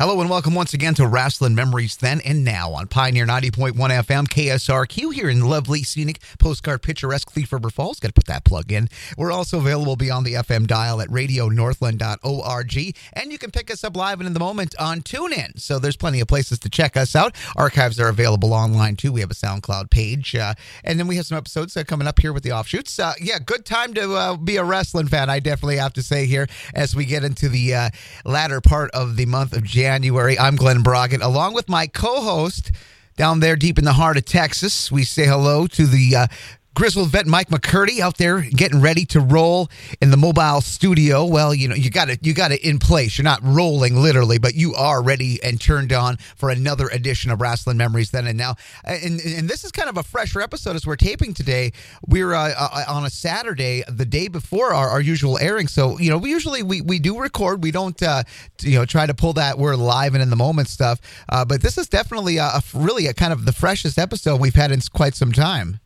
Hello and welcome once again to Wrestling Memories Then and Now on Pioneer 90.1 FM KSRQ here in lovely, scenic, postcard, picturesque Thief River Falls. Got to put that plug in. We're also available beyond the FM dial at radionorthland.org and you can pick us up live and in the moment on TuneIn. So there's plenty of places to check us out. Archives are available online too. We have a SoundCloud page. Uh, and then we have some episodes uh, coming up here with the offshoots. Uh, yeah, good time to uh, be a wrestling fan, I definitely have to say here as we get into the uh, latter part of the month of January. January. I'm Glenn Broggett, along with my co host down there deep in the heart of Texas. We say hello to the uh, Grizzled vet Mike McCurdy out there getting ready to roll in the mobile studio. Well, you know, you got it, you got it in place. You're not rolling literally, but you are ready and turned on for another edition of Wrestling Memories then and now. And, and this is kind of a fresher episode as we're taping today. We're uh, uh, on a Saturday, the day before our, our, usual airing. So, you know, we usually we, we do record. We don't, uh, you know, try to pull that we're live and in the moment stuff. Uh, but this is definitely a, a really a kind of the freshest episode we've had in quite some time.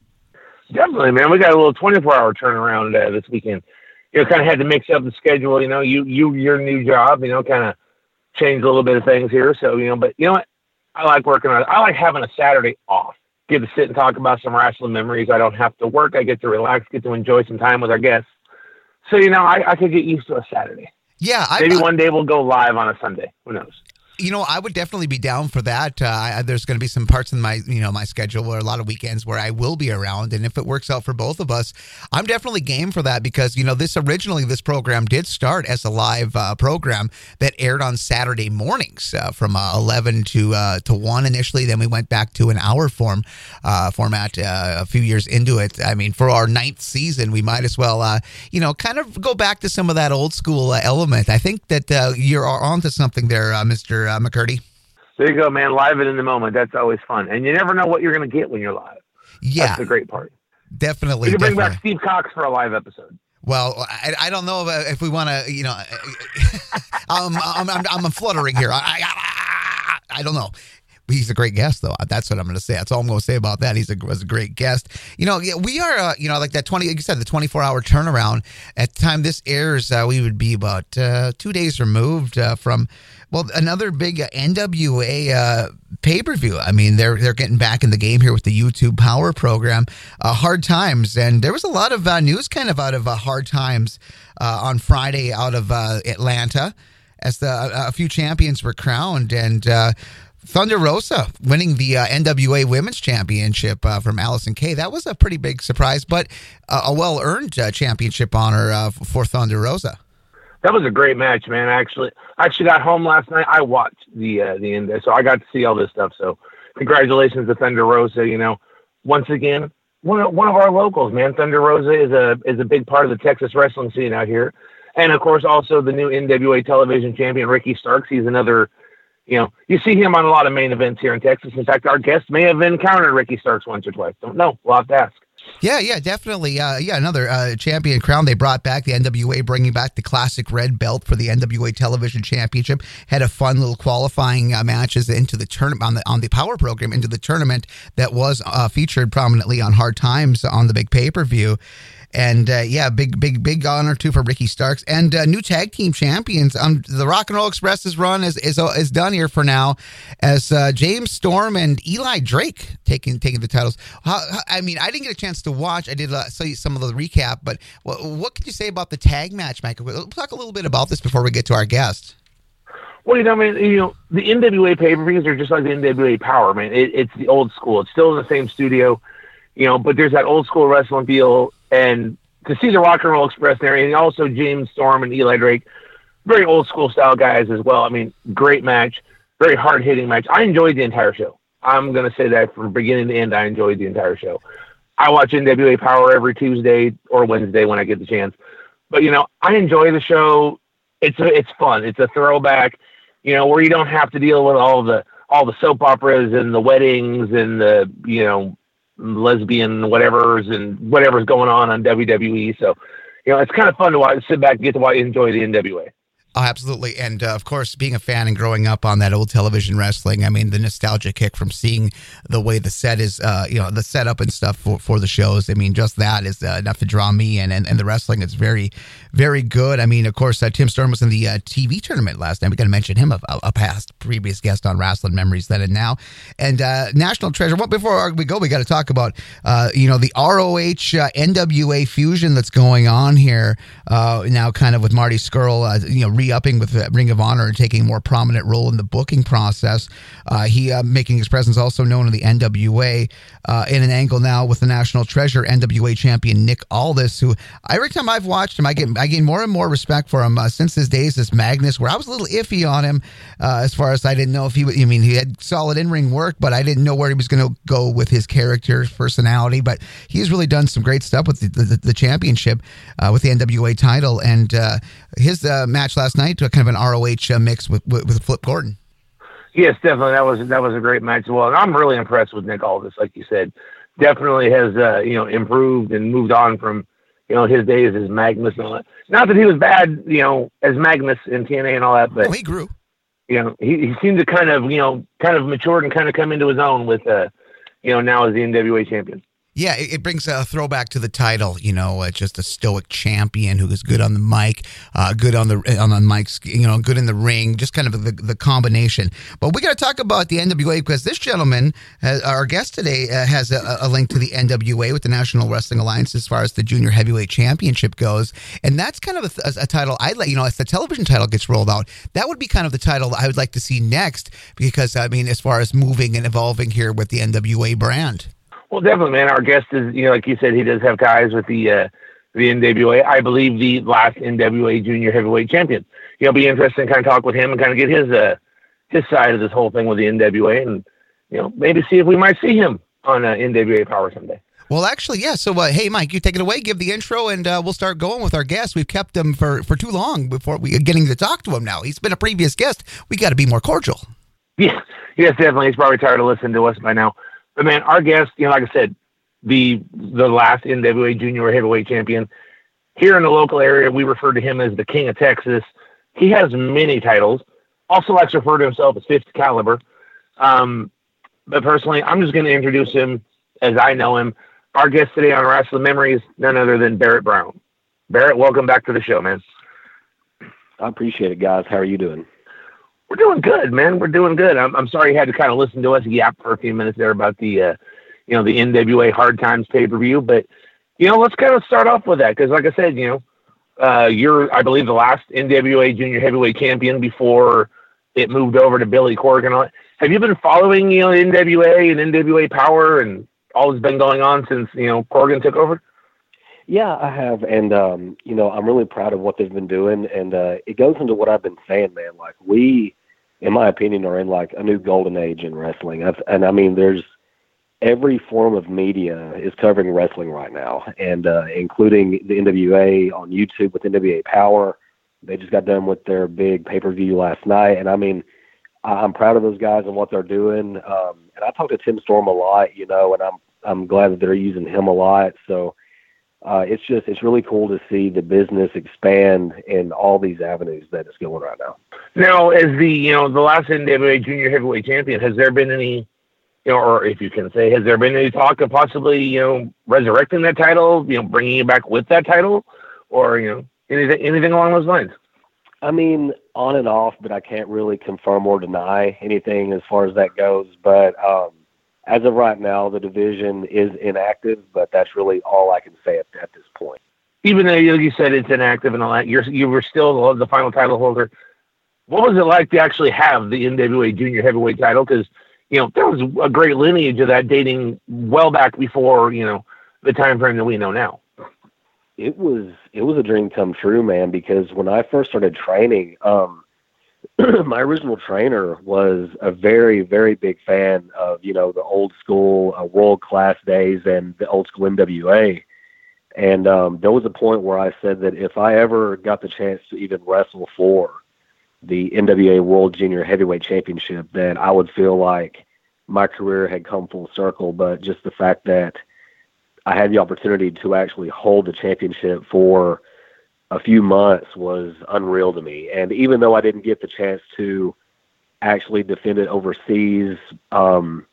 Definitely, man. We got a little 24 hour turnaround uh, this weekend. You know, kind of had to mix up the schedule. You know, you you your new job. You know, kind of change a little bit of things here. So you know, but you know what? I like working on. I like having a Saturday off. Get to sit and talk about some wrestling memories. I don't have to work. I get to relax. Get to enjoy some time with our guests. So you know, I, I could get used to a Saturday. Yeah, I, maybe I, one day we'll go live on a Sunday. Who knows? You know, I would definitely be down for that. Uh, I, there's going to be some parts in my, you know, my schedule where a lot of weekends where I will be around, and if it works out for both of us, I'm definitely game for that because you know this originally this program did start as a live uh, program that aired on Saturday mornings uh, from uh, 11 to uh, to one initially. Then we went back to an hour form uh, format a few years into it. I mean, for our ninth season, we might as well, you know, kind of go back to some of that old school element. I think that you're onto something there, Mister uh, McCurdy. There you go, man. Live it in the moment. That's always fun, and you never know what you're going to get when you're live. Yeah, that's the great part. Definitely. We can bring back Steve Cox for a live episode. Well, I, I don't know if we want to, you know, I'm, I'm, I'm, I'm, fluttering here. I, I, I, don't know. He's a great guest, though. That's what I'm going to say. That's all I'm going to say about that. He's a was a great guest. You know, we are, uh, you know, like that 20. Like you said, the 24 hour turnaround. At the time this airs, uh, we would be about uh, two days removed uh, from well, another big NWA uh, pay per view. I mean, they're they're getting back in the game here with the YouTube Power program. Uh, hard times, and there was a lot of uh, news kind of out of uh, hard times uh, on Friday out of uh, Atlanta as the a few champions were crowned and. Thunder Rosa winning the NWA Women's Championship from Allysin Kay. That was a pretty big surprise, but a well earned championship honor for Thunder Rosa that was a great match, man. Actually, I actually got home last night. I watched the uh, the end, so I got to see all this stuff. So, congratulations to Thunder Rosa. You know, once again, one of, one of our locals, man. Thunder Rosa is a is a big part of the Texas wrestling scene out here, and of course, also the new NWA Television Champion Ricky Starks. He's another. You know, you see him on a lot of main events here in Texas. In fact, our guest may have encountered Ricky Starks once or twice. Don't know. We'll have to ask. Yeah, yeah, definitely. Uh, yeah, another uh, champion crown they brought back. The NWA bringing back the classic red belt for the NWA Television Championship. Had a fun little qualifying uh, matches into the tournament on the on the Power program into the tournament that was uh, featured prominently on Hard Times on the big pay per view. And uh, yeah, big, big, big honor too for Ricky Starks and uh, new tag team champions. Um, the Rock and Roll Express's run is is, is done here for now, as uh, James Storm and Eli Drake taking taking the titles. How, I mean, I didn't get a chance to watch. I did uh, see some of the recap, but what, what could you say about the tag match, Michael? We'll talk a little bit about this before we get to our guest. Well, you know, I mean, you know, the NWA pay per views are just like the NWA Power, man. It, it's the old school. It's still in the same studio, you know, but there's that old school wrestling feel and to see the Rock and Roll Express there, and also James Storm and Eli Drake, very old school style guys as well. I mean, great match, very hard hitting match. I enjoyed the entire show. I'm gonna say that from beginning to end, I enjoyed the entire show. I watch NWA Power every Tuesday or Wednesday when I get the chance. But you know, I enjoy the show. It's a, it's fun. It's a throwback, you know, where you don't have to deal with all the all the soap operas and the weddings and the you know lesbian whatever's and whatever's going on on WWE. So, you know, it's kind of fun to watch, sit back and get to watch, enjoy the NWA. Oh, absolutely. And uh, of course, being a fan and growing up on that old television wrestling, I mean, the nostalgia kick from seeing the way the set is, uh, you know, the setup and stuff for, for the shows. I mean, just that is uh, enough to draw me in. And, and the wrestling is very, very good. I mean, of course, uh, Tim Storm was in the uh, TV tournament last night. We got to mention him, a, a, past previous guest on Wrestling Memories then and now. And uh, National Treasure. Well, before we go, we got to talk about, you know, the ROH NWA fusion that's going on here now, kind of with Marty Scurll, you know, re-upping with the Ring of Honor and taking a more prominent role in the booking process. Uh, he uh, making his presence also known in the NWA uh, in an angle now with the national treasure NWA champion Nick Aldis, who every time I've watched him, I get I gain more and more respect for him uh, since his days as Magnus, where I was a little iffy on him uh, as far as I didn't know if he. Would, I mean, he had solid in ring work, but I didn't know where he was going to go with his character personality. But he's really done some great stuff with the, the, the championship uh, with the NWA title and his match last night to kind of an ROH uh, mix with, with, with Flip Gordon. Yes, definitely. That was that was a great match as well. And I'm really impressed with Nick Aldis, like you said. Definitely has uh, you know improved and moved on from you know his days as Magnus and all that. Not that he was bad, you know, as Magnus in TNA and all that, but oh, he grew. You know, he, he seemed to kind of you know kind of matured and kind of come into his own with uh, you know now as the NWA champion. Yeah, it, brings a throwback to the title. You know, uh, just a stoic champion who is good on the mic, uh, good on the on the mics. You know, good in the ring. Just kind of the, the combination. But we got to talk about the NWA because this gentleman, has, uh, our guest today, uh, has a, a, link to the NWA with the National Wrestling Alliance as far as the Junior Heavyweight Championship goes, and that's kind of a, a title I'd like. You know, if the television title gets rolled out, that would be kind of the title I would like to see next because I mean, as far as moving and evolving here with the NWA brand. Well, definitely, man. Our guest is, you know, like you said, he does have ties with the uh, the NWA. I believe the last NWA Junior Heavyweight Champion. You know, be interesting kind of talk with him and kind of get his uh his side of this whole thing with the NWA, and you know, maybe see if we might see him on uh, NWA Power someday. Well, actually, yeah. So, uh, hey, Mike, you take it away. Give the intro, and uh, we'll start going with our guest. We've kept him for for too long before we getting to talk to him. Now he's been a previous guest. We got to be more cordial. Yeah, yes, definitely. He's probably tired of listening to us by now. But man, our guest, you know, like I said, the the last NWA Junior Heavyweight Champion. Here in the local area, we refer to him as the King of Texas. He has many titles. Also likes to refer to himself as Fifth Caliber. Um, but personally, I'm just going to introduce him as I know him. Our guest today on Wrestling Memories, none other than Barrett Brown. Barrett, welcome back to the show, man. I appreciate it, guys. How are you doing? We're doing good, man. We're doing good. I'm, I'm sorry you had to kind of listen to us yap for a few minutes there about the uh, you know, the NWA Hard Times pay per view. But, you know, let's kind of start off with that because, like I said, you know, uh, you're, I believe, the last NWA Junior Heavyweight Champion before it moved over to Billy Corgan. Have you been following, you know, NWA and NWA Power and all that's been going on since, you know, Corgan took over? Yeah, I have, and um, you know, I'm really proud of what they've been doing, and uh, it goes into what I've been saying, man. Like we, in my opinion, are in like a new golden age in wrestling. I've, and I mean, there's every form of media is covering wrestling right now, and uh, including the NWA on YouTube with NWA Power. They just got done with their big pay per view last night, and I mean, I'm proud of those guys and what they're doing. Um, and I talk to Tim Storm a lot, you know, and I'm I'm glad that they're using him a lot. So uh, it's just it's really cool to see the business expand in all these avenues that it's going right now. Now, as the you know the last NWA Junior Heavyweight Champion, has there been any you know, or if you can say, has there been any talk of possibly, you know, resurrecting that title, you know, bringing it back with that title, or you know, anything anything along those lines? I mean, on and off, but I can't really confirm or deny anything as far as that goes. But um, as of right now, the division is inactive, but that's really all I can say at, at this point. Even though you said it's inactive and all that, you're you were still the final title holder. What was it like to actually have the NWA Junior Heavyweight title? Because you know, there was a great lineage of that dating well back before, you know, the time frame that we know now. It was it was a dream come true, man, because when I first started training, um my original trainer was a very, very big fan of, you know, the old school uh, world class days and the old school NWA. And um, there was a point where I said that if I ever got the chance to even wrestle for the NWA World Junior Heavyweight Championship, then I would feel like my career had come full circle. But just the fact that I had the opportunity to actually hold the championship for a few months was unreal to me. And even though I didn't get the chance to actually defend it overseas, um,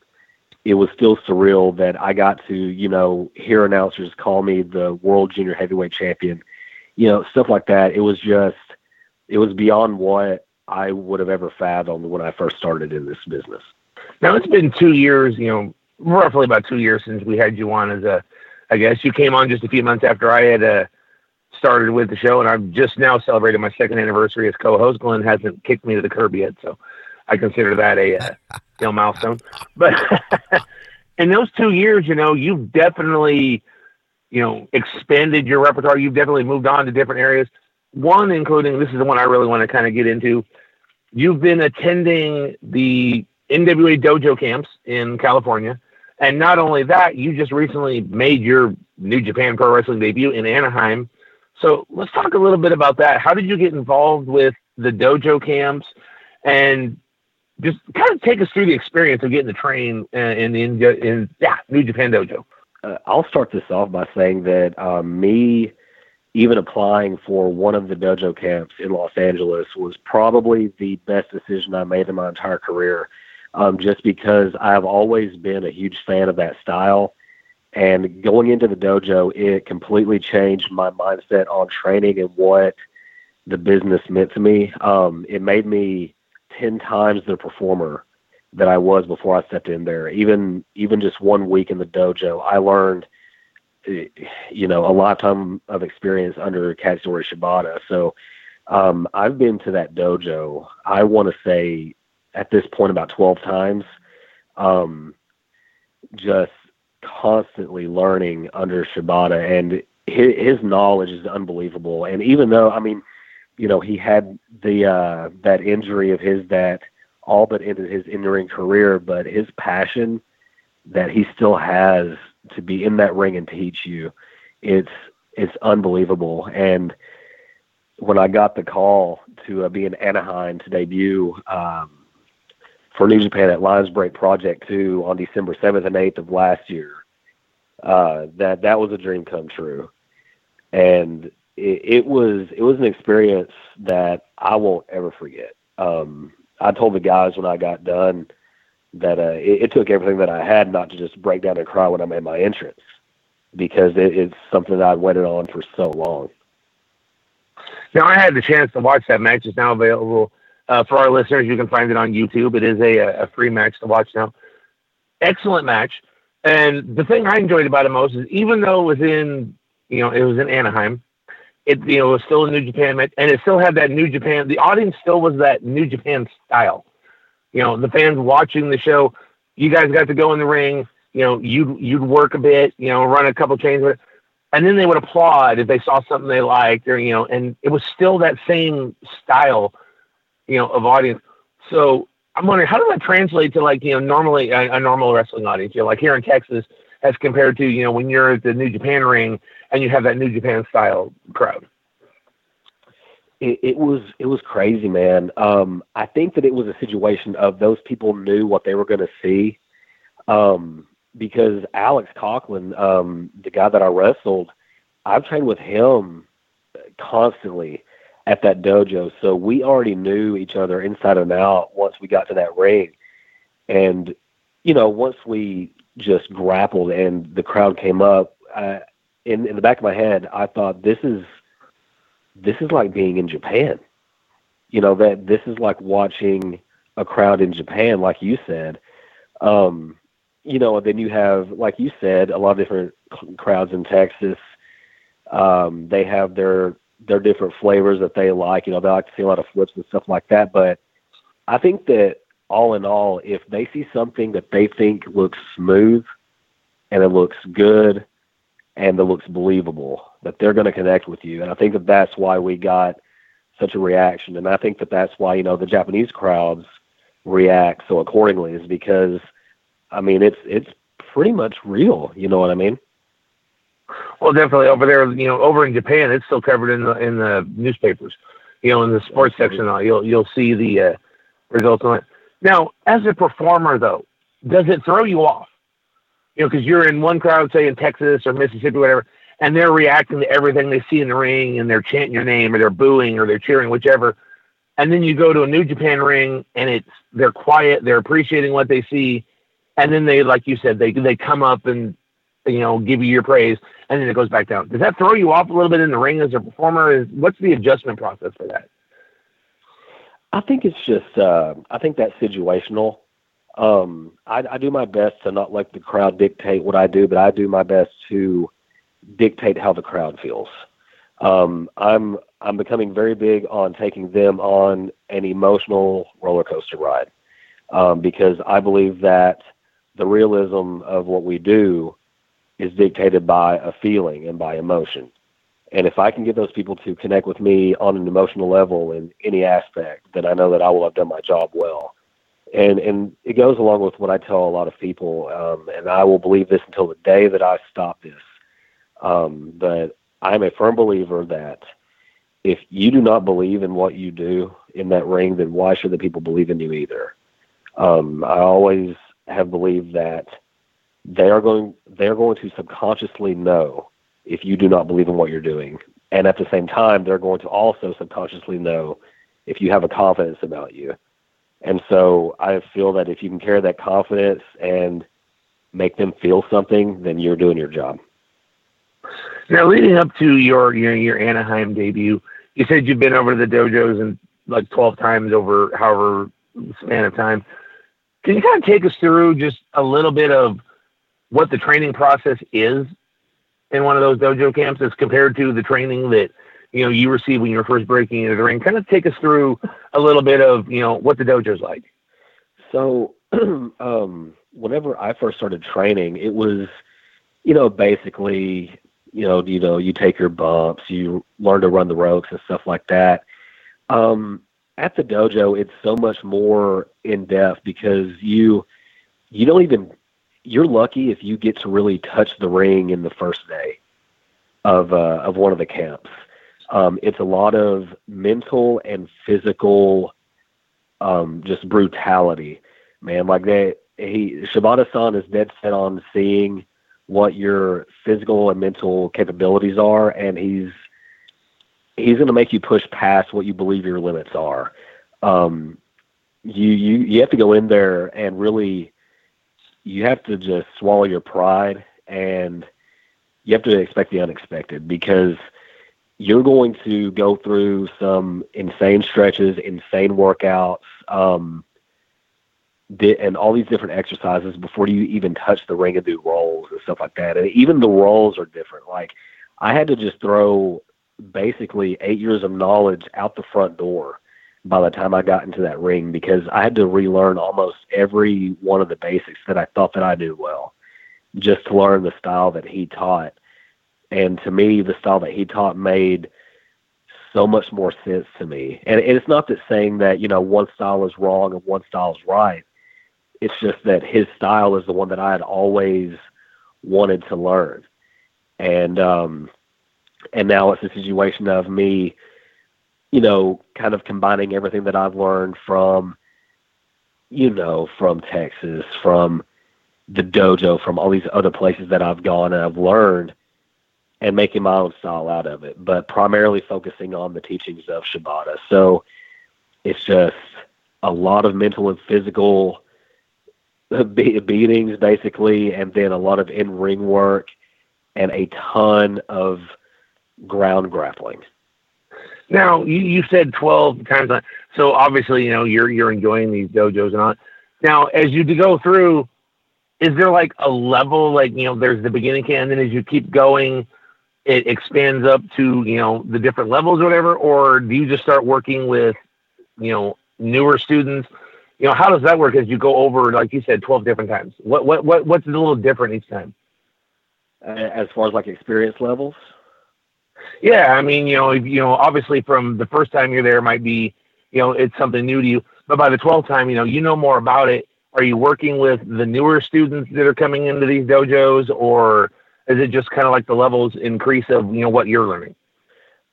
it was still surreal that I got to, you know, hear announcers call me the world junior heavyweight champion, you know, stuff like that. It was just, it was beyond what I would have ever fathomed when I first started in this business. Now it's been two years, you know, roughly about two years since we had you on as a, I guess you came on just a few months after I had uh, started with the show, and I've just now celebrated my second anniversary as co-host. Glenn hasn't kicked me to the curb yet, so I consider that a uh, you know milestone. But in those two years, you know, you've definitely you know expanded your repertoire. You've definitely moved on to different areas. One, including this is the one I really want to kind of get into. You've been attending the NWA dojo camps in California. And not only that, you just recently made your New Japan Pro Wrestling debut in Anaheim. So let's talk a little bit about that. How did you get involved with the dojo camps? And just kind of take us through the experience of getting the train uh, in the in, in yeah New Japan Dojo. Uh, I'll start this off by saying that um, me even applying for one of the dojo camps in Los Angeles was probably the best decision I made in my entire career um, just because I've always been a huge fan of that style. And going into the dojo, it completely changed my mindset on training and what the business meant to me. Um, it made me 10 times the performer that I was before I stepped in there. Even even just one week in the dojo, I learned you know a lifetime of experience under Katsuyori Shibata. So um, I've been to that dojo. I want to say at this point about 12 times. Um, just constantly learning under Shibata, and his, his, knowledge is unbelievable. And even though, I mean, you know, he had the uh, that injury of his that all but ended his in-ring career, but his passion that he still has to be in that ring and teach you, it's it's unbelievable. And when I got the call to uh, be in Anaheim to debut, um, for New Japan at Lions Break Project 2 on December 7th and 8th of last year. Uh, that that was a dream come true, and it, it, was it was an experience that I won't ever forget. Um, I told the guys when I got done that uh, it, it, took everything that I had not to just break down and cry when I made my entrance because it, it's something that I'd waited on for so long. Now I had the chance to watch that match. It's now available uh, for our listeners, you can find it on YouTube. It is a, a free match to watch now. Excellent match. And the thing I enjoyed about it most is even though it was in, you know, it was in Anaheim, it you know was still a New Japan match, and it still had that New Japan. The audience still was that New Japan style. You know, the fans watching the show. You guys got to go in the ring. You know, you'd you'd work a bit. You know, run a couple chains with it, and then they would applaud if they saw something they liked, or you know, and it was still that same style you know, of audience. So I'm wondering how does that translate to like, you know, normally a, a normal wrestling audience, you know, like here in Texas as compared to, you know, when you're at the New Japan ring and you have that New Japan style crowd? It, it, was it was crazy, man. Um, I think that it was a situation of those people knew what they were going to see, um, because Alex Coughlin, um, the guy that I wrestled, I've trained with him constantly, at that dojo. So we already knew each other inside and out once we got to that ring. And, you know, once we just grappled and the crowd came up, I, in, in the back of my head, I thought this is, this is like being in Japan. You know, that this is like watching a crowd in Japan, like you said. Um, you know, then you have, like you said, a lot of different crowds in Texas. Um, they have their their different flavors that they like. You know, they like to see a lot of flips and stuff like that. But I think that all in all, if they see something that they think looks smooth and it looks good and it looks believable, that they're going to connect with you. And I think that that's why we got such a reaction. And I think that that's why, you know, the Japanese crowds react so accordingly is because, I mean, it's, it's pretty much real. You know what I mean? Well, definitely over there, you know, over in Japan, it's still covered in the in the newspapers. You know, in the sports section, uh, you'll you'll see the uh, results on it. Now, as a performer, though, does it throw you off? You know, because you're in one crowd, say in Texas or Mississippi, or whatever, and they're reacting to everything they see in the ring and they're chanting your name or they're booing or they're cheering, whichever. And then you go to a New Japan ring and it's they're quiet, they're appreciating what they see, and then they, like you said, they they come up and you know give you your praise, and then it goes back down. Does that throw you off a little bit in the ring as a performer? Is what's the adjustment process for that? I think it's just uh, I think that's situational. Um, I, I do my best to not let the crowd dictate what I do, but I do my best to dictate how the crowd feels. Um, I'm I'm becoming very big on taking them on an emotional roller coaster ride um, because I believe that the realism of what we do is dictated by a feeling and by emotion. And if I can get those people to connect with me on an emotional level in any aspect, then I know that I will have done my job well. And and it goes along with what I tell a lot of people, um, and I will believe this until the day that I stop this. Um, but I'm a firm believer that if you do not believe in what you do in that ring, then why should the people believe in you either? Um, I always have believed that they are going they are going to subconsciously know if you do not believe in what you're doing, and at the same time, they're going to also subconsciously know if you have a confidence about you. And so I feel that if you can carry that confidence and make them feel something, then you're doing your job. Now, leading up to your your, your Anaheim debut, you said you've been over to the dojos and like 12 times over however span of time. Can you kind of take us through just a little bit of what the training process is in one of those dojo camps as compared to the training that you know you receive when you're first breaking into the ring? Kind of take us through a little bit of you know what the dojo's like. So, um, whenever I first started training, it was you know basically you know, you know, you take your bumps, you learn to run the ropes and stuff like that. Um, at the dojo, it's so much more in depth because you you don't even you're lucky if you get to really touch the ring in the first day of uh, of one of the camps. Um, it's a lot of mental and physical, um, just brutality, man. Like they, he Shibata-san is dead set on seeing what your physical and mental capabilities are, and he's he's going to make you push past what you believe your limits are. Um, you you you have to go in there and really you have to just swallow your pride and you have to expect the unexpected because you're going to go through some insane stretches, insane workouts. Um, and all these different exercises before you even touch the ring and do rolls and stuff like that. And even the rolls are different. Like I had to just throw basically eight years of knowledge out the front door by the time I got into that ring because I had to relearn almost every one of the basics that I thought that I knew well, just to learn the style that he taught. And to me, the style that he taught made so much more sense to me. And, and it's not that saying that, you know, one style is wrong and one style is right. It's just that his style is the one that I had always wanted to learn. And um and now it's a situation of me, you know, kind of combining everything that I've learned from you know, from Texas, from the dojo, from all these other places that I've gone and I've learned and making my own style out of it, but primarily focusing on the teachings of Shibata. So it's just a lot of mental and physical beatings basically, and then a lot of in ring work and a ton of ground grappling. Now you, you said twelve times, so obviously you know you're you're enjoying these dojos and all. Now as you go through, is there like a level like you know there's the beginning camp, and then as you keep going, it expands up to you know the different levels or whatever, or do you just start working with you know newer students you know, how does that work as you go over, like you said, 12 different times? What, what, what, what's a little different each time? As far as like experience levels? Yeah. I mean, you know, you know, obviously from the first time you're there might be, you know, it's something new to you, but by the 12th time, you know, you know more about it. Are you working with the newer students that are coming into these dojos or is it just kind of like the levels increase of, you know, what you're learning?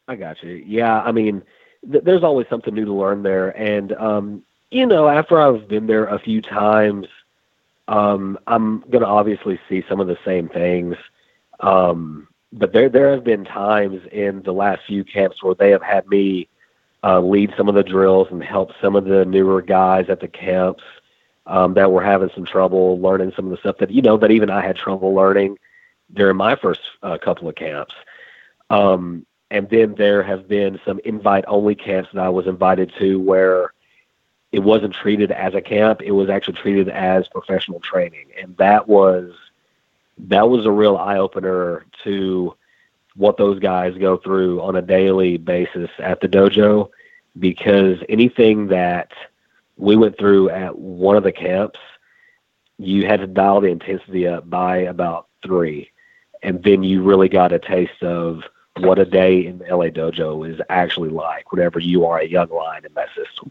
I got you. Yeah. I mean, th- there's always something new to learn there. And, um, you know, after I've been there a few times, um, I'm going to obviously see some of the same things. Um, but there there have been times in the last few camps where they have had me uh, lead some of the drills and help some of the newer guys at the camps um, that were having some trouble learning some of the stuff that you know that even I had trouble learning during my first uh, couple of camps. Um, and then there have been some invite only camps that I was invited to where it wasn't treated as a camp; it was actually treated as professional training, and that was that was a real eye opener to what those guys go through on a daily basis at the dojo because anything that we went through at one of the camps, you had to dial the intensity up by about three. And then you really got a taste of what a day in the LA dojo is actually like whenever you are a young lion in that system.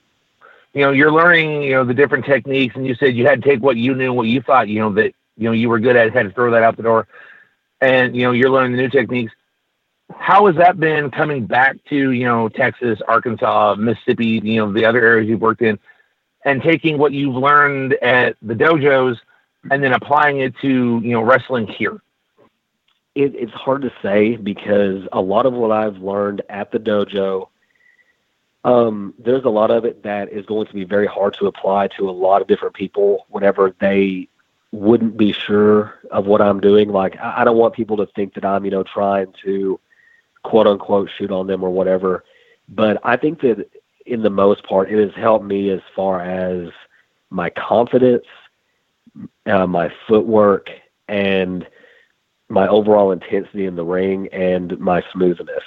You know, you're learning, you know, the different techniques and you said you had to take what you knew, what you thought, you know, that, you know, you were good at, had to throw that out the door. And, you know, you're learning the new techniques how has that been coming back to you know Texas, Arkansas, Mississippi, you know the other areas you've worked in, and taking what you've learned at the dojos and then applying it to you know wrestling here? It, it's hard to say because a lot of what I've learned at the dojo, um, there's a lot of it that is going to be very hard to apply to a lot of different people whenever they wouldn't be sure of what I'm doing. Like I, don't want people to think that I'm, you know, trying to quote unquote shoot on them or whatever. But I think that in the most part, it has helped me as far as my confidence, uh, my footwork, and my overall intensity in the ring and my smoothness.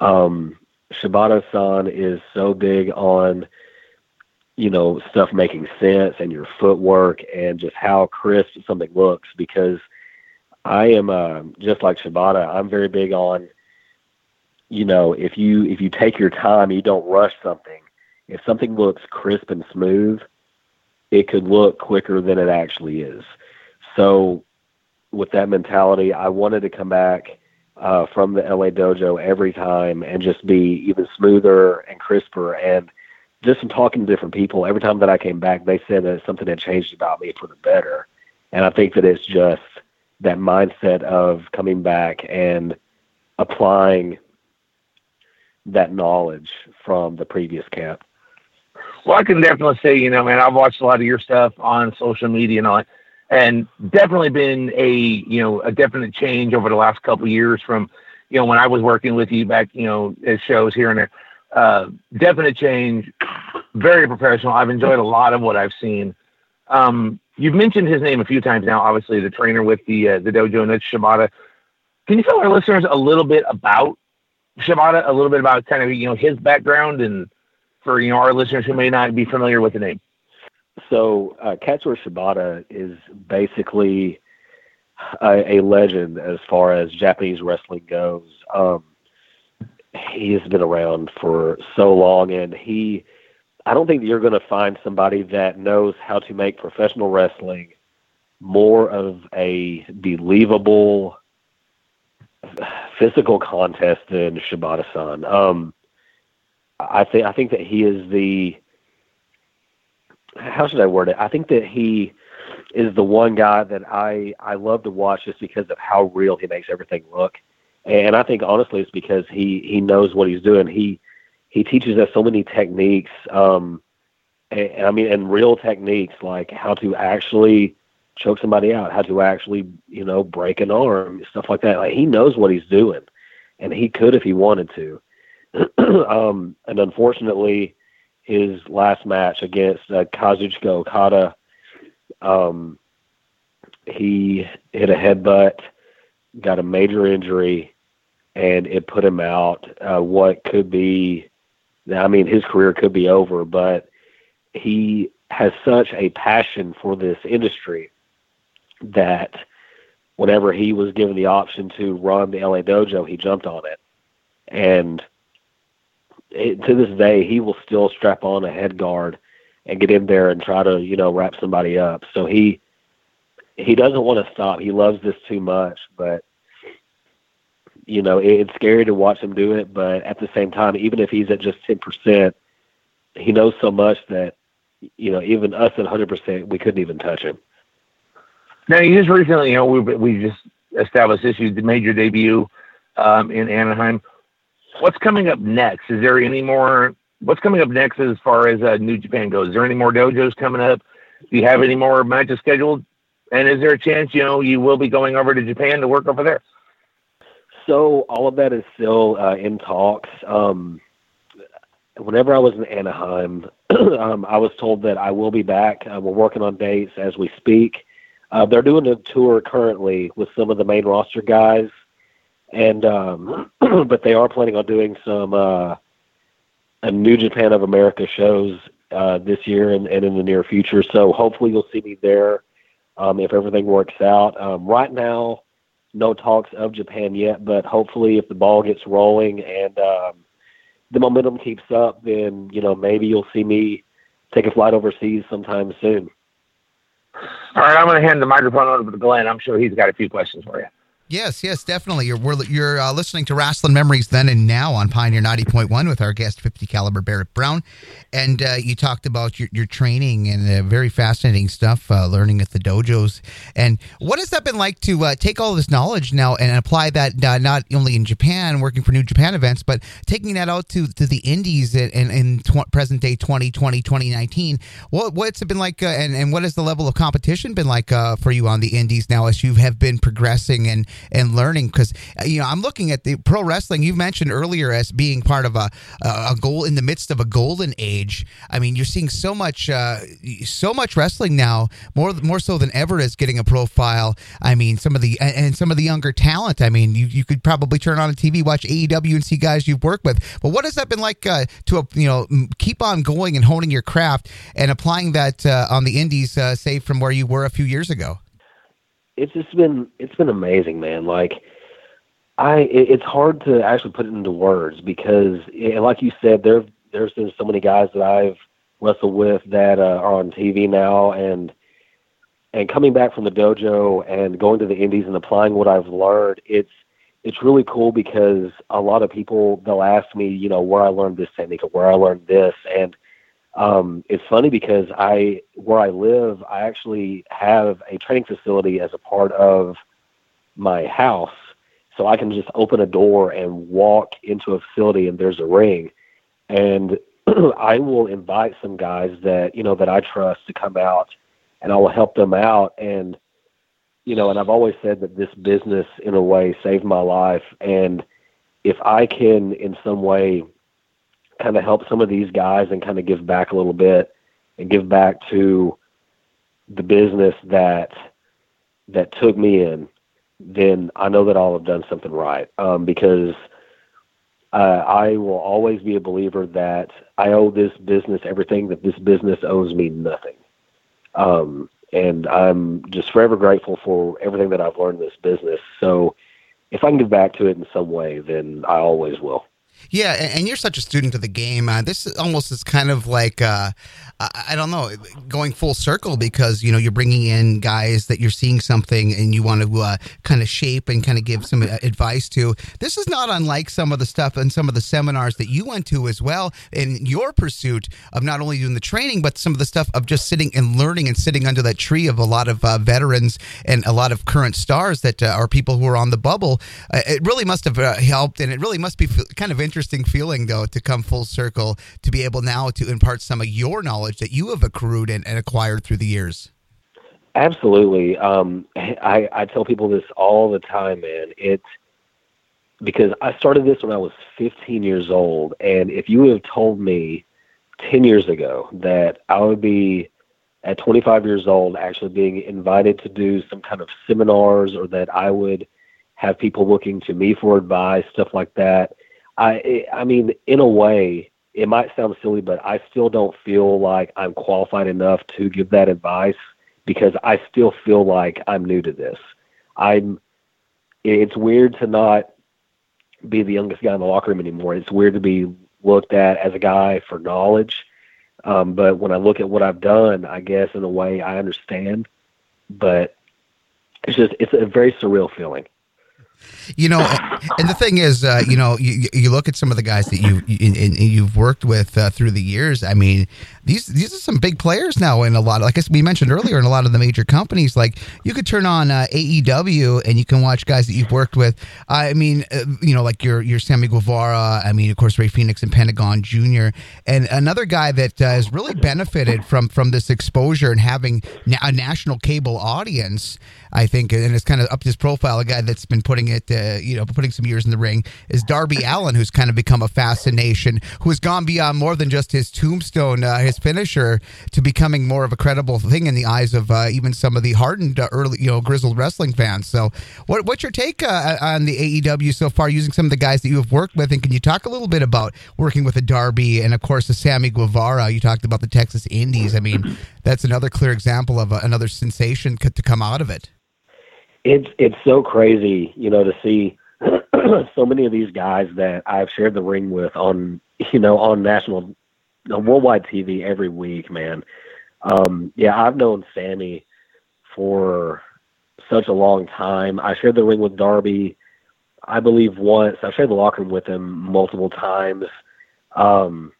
Um, Shibata-san is so big on, you know, stuff making sense and your footwork and just how crisp something looks because I am uh, just like Shibata. I'm very big on you know, if you if you take your time, you don't rush something. If something looks crisp and smooth, it could look quicker than it actually is. So, with that mentality, I wanted to come back uh, from the LA dojo every time and just be even smoother and crisper. And just from talking to different people, every time that I came back, they said that something had changed about me for the better. And I think that it's just that mindset of coming back and applying that knowledge from the previous camp? Well, I can definitely say, you know, man, I've watched a lot of your stuff on social media and all, and definitely been a, you know, a definite change over the last couple years from, you know, when I was working with you back, you know, at shows here and there. Uh, definite change, very professional. I've enjoyed a lot of what I've seen. Um, you've mentioned his name a few times now. Obviously, the trainer with the uh, the dojo, and Shibata. Can you tell our listeners a little bit about Shibata a little bit about kind of you know his background and for you know our listeners who may not be familiar with the name. So uh, Katsuyori Shibata is basically a, a, legend as far as Japanese wrestling goes. Um, he has been around for so long, and he. I don't think you're going to find somebody that knows how to make professional wrestling more of a believable physical contest than Shibata-san. Um, I think I think that he is the how should I word it? I think that he is the one guy that I I love to watch just because of how real he makes everything look. And I think honestly it's because he he knows what he's doing. He he teaches us so many techniques um and, I mean and real techniques like how to actually choke somebody out, how to actually, you know, break an arm, stuff like that. Like he knows what he's doing, and he could if he wanted to. um, and unfortunately, his last match against uh, Kazuchika Okada, um, he hit a headbutt, got a major injury, and it put him out. Uh, what could be, I mean, his career could be over, but he has such a passion for this industry that whenever he was given the option to run the LA dojo, he jumped on it. And it, to this day, he will still strap on a head guard and get in there and try to, you know, wrap somebody up. So he he doesn't want to stop. He loves this too much, but you know, it, it's scary to watch him do it. But at the same time, even if he's at just ten percent, he knows so much that you know, even us at hundred percent, we couldn't even touch him. Now, you just recently, you know, we we just established this. You made your debut um, in Anaheim. What's coming up next? Is there any more? What's coming up next as far as uh, New Japan goes? Is there any more dojos coming up? Do you have any more matches scheduled? And is there a chance you know you will be going over to Japan to work over there? So all of that is still uh, in talks. Um, whenever I was in Anaheim, um, I was told that I will be back. Uh, we're working on dates as we speak. Uh, they're doing a tour currently with some of the main roster guys, and um, but they are planning on doing some uh, a New Japan of America shows uh, this year and, and in the near future. So hopefully you'll see me there um, if everything works out. Um, right now, no talks of Japan yet, but hopefully if the ball gets rolling and um, the momentum keeps up, then you know maybe you'll see me take a flight overseas sometime soon. All right, I'm going to hand the microphone over to Glenn. I'm sure he's got a few questions for you. Yes, yes, definitely. You're you're uh, listening to Wrestling Memories then and now on Pioneer 90.1 with our guest 50 caliber Barrett Brown, and uh, you talked about your, your training and uh, very fascinating stuff, uh, learning at the dojos. And what has that been like to uh, take all this knowledge now and apply that uh, not only in Japan, working for New Japan events, but taking that out to, to the Indies in, in, in tw- present day 2020 2019? What what's it been like, and and what has the level of competition been like for you on the Indies now as you have been progressing and and learning because uh, you know I'm looking at the pro wrestling you mentioned earlier as being part of a a goal in the midst of a golden age. I mean, you're seeing so much uh, so much wrestling now, more more so than ever is getting a profile. I mean, some of the and some of the younger talent. I mean, you, you could probably turn on a TV, watch AEW, and see guys you've worked with. But what has that been like uh, to you know keep on going and honing your craft and applying that uh, on the indies, uh, say from where you were a few years ago? It's just been it's been amazing, man. Like I, it, it's hard to actually put it into words because, and like you said, there there's been so many guys that I've wrestled with that uh, are on TV now, and and coming back from the dojo and going to the indies and applying what I've learned, it's it's really cool because a lot of people they'll ask me, you know, where I learned this technique or where I learned this, and um, it's funny because I, where I live, I actually have a training facility as a part of my house. So I can just open a door and walk into a facility and there's a ring. And I will invite some guys that, you know, that I trust to come out and I will help them out. And, you know, and I've always said that this business in a way saved my life. And if I can in some way kind of help some of these guys and kind of give back a little bit and give back to the business that that took me in, then I know that I'll have done something right. Um, because uh, I will always be a believer that I owe this business everything that this business owes me nothing. Um, and I'm just forever grateful for everything that I've learned in this business. So if I can give back to it in some way, then I always will. Yeah, and you're such a student of the game. Uh, this almost is kind of like uh, I don't know, going full circle because you know you're bringing in guys that you're seeing something and you want to uh, kind of shape and kind of give some uh, advice to. This is not unlike some of the stuff and some of the seminars that you went to as well in your pursuit of not only doing the training but some of the stuff of just sitting and learning and sitting under that tree of a lot of uh, veterans and a lot of current stars that uh, are people who are on the bubble. it really must have helped, and it really must be kind of interesting interesting feeling, though, to come full circle to be able now to impart some of your knowledge that you have accrued and, and acquired through the years. Absolutely. Um, I, I tell people this all the time, man. It's because I started this when I was 15 years old. And if you would have told me 10 years ago that I would be at 25 years old actually being invited to do some kind of seminars or that I would have people looking to me for advice, stuff like that, I I mean, in a way, it might sound silly, but I still don't feel like I'm qualified enough to give that advice because I still feel like I'm new to this. I'm. It's weird to not be the youngest guy in the locker room anymore. It's weird to be looked at as a guy for knowledge. Um, but when I look at what I've done, I guess in a way I understand. But it's just it's a very surreal feeling. You know, and the thing is, uh, you know, you, you look at some of the guys that you, you you've worked with uh, through the years. I mean, these these are some big players now in a lot. Of, like we mentioned earlier, in a lot of the major companies. Like you could turn on uh, AEW and you can watch guys that you've worked with. I mean, uh, you know, like your your Sammy Guevara. I mean, of course, Rey Fenix and Pentagon Junior. And another guy that uh, has really benefited from from this exposure and having a national cable audience. I think, and it's kind of up his profile. A guy that's been putting it, uh, you know, putting some years in the ring is Darby Allin, who's kind of become a fascination, who has gone beyond more than just his tombstone, uh, his finisher, to becoming more of a credible thing in the eyes of uh, even some of the hardened uh, early, you know, grizzled wrestling fans. So, what, what's your take uh, on the AEW so far, using some of the guys that you have worked with, and can you talk a little bit about working with a Darby and, of course, the Sammy Guevara? You talked about the Texas Indies. I mean, that's another clear example of another sensation to come out of it it's it's so crazy, you know, to see so many of these guys that I've shared the ring with on you know on national on worldwide TV every week, man. Um, yeah, I've known Sammy for such a long time. I shared the ring with Darby, I believe once. I shared the locker room with him multiple times. Um,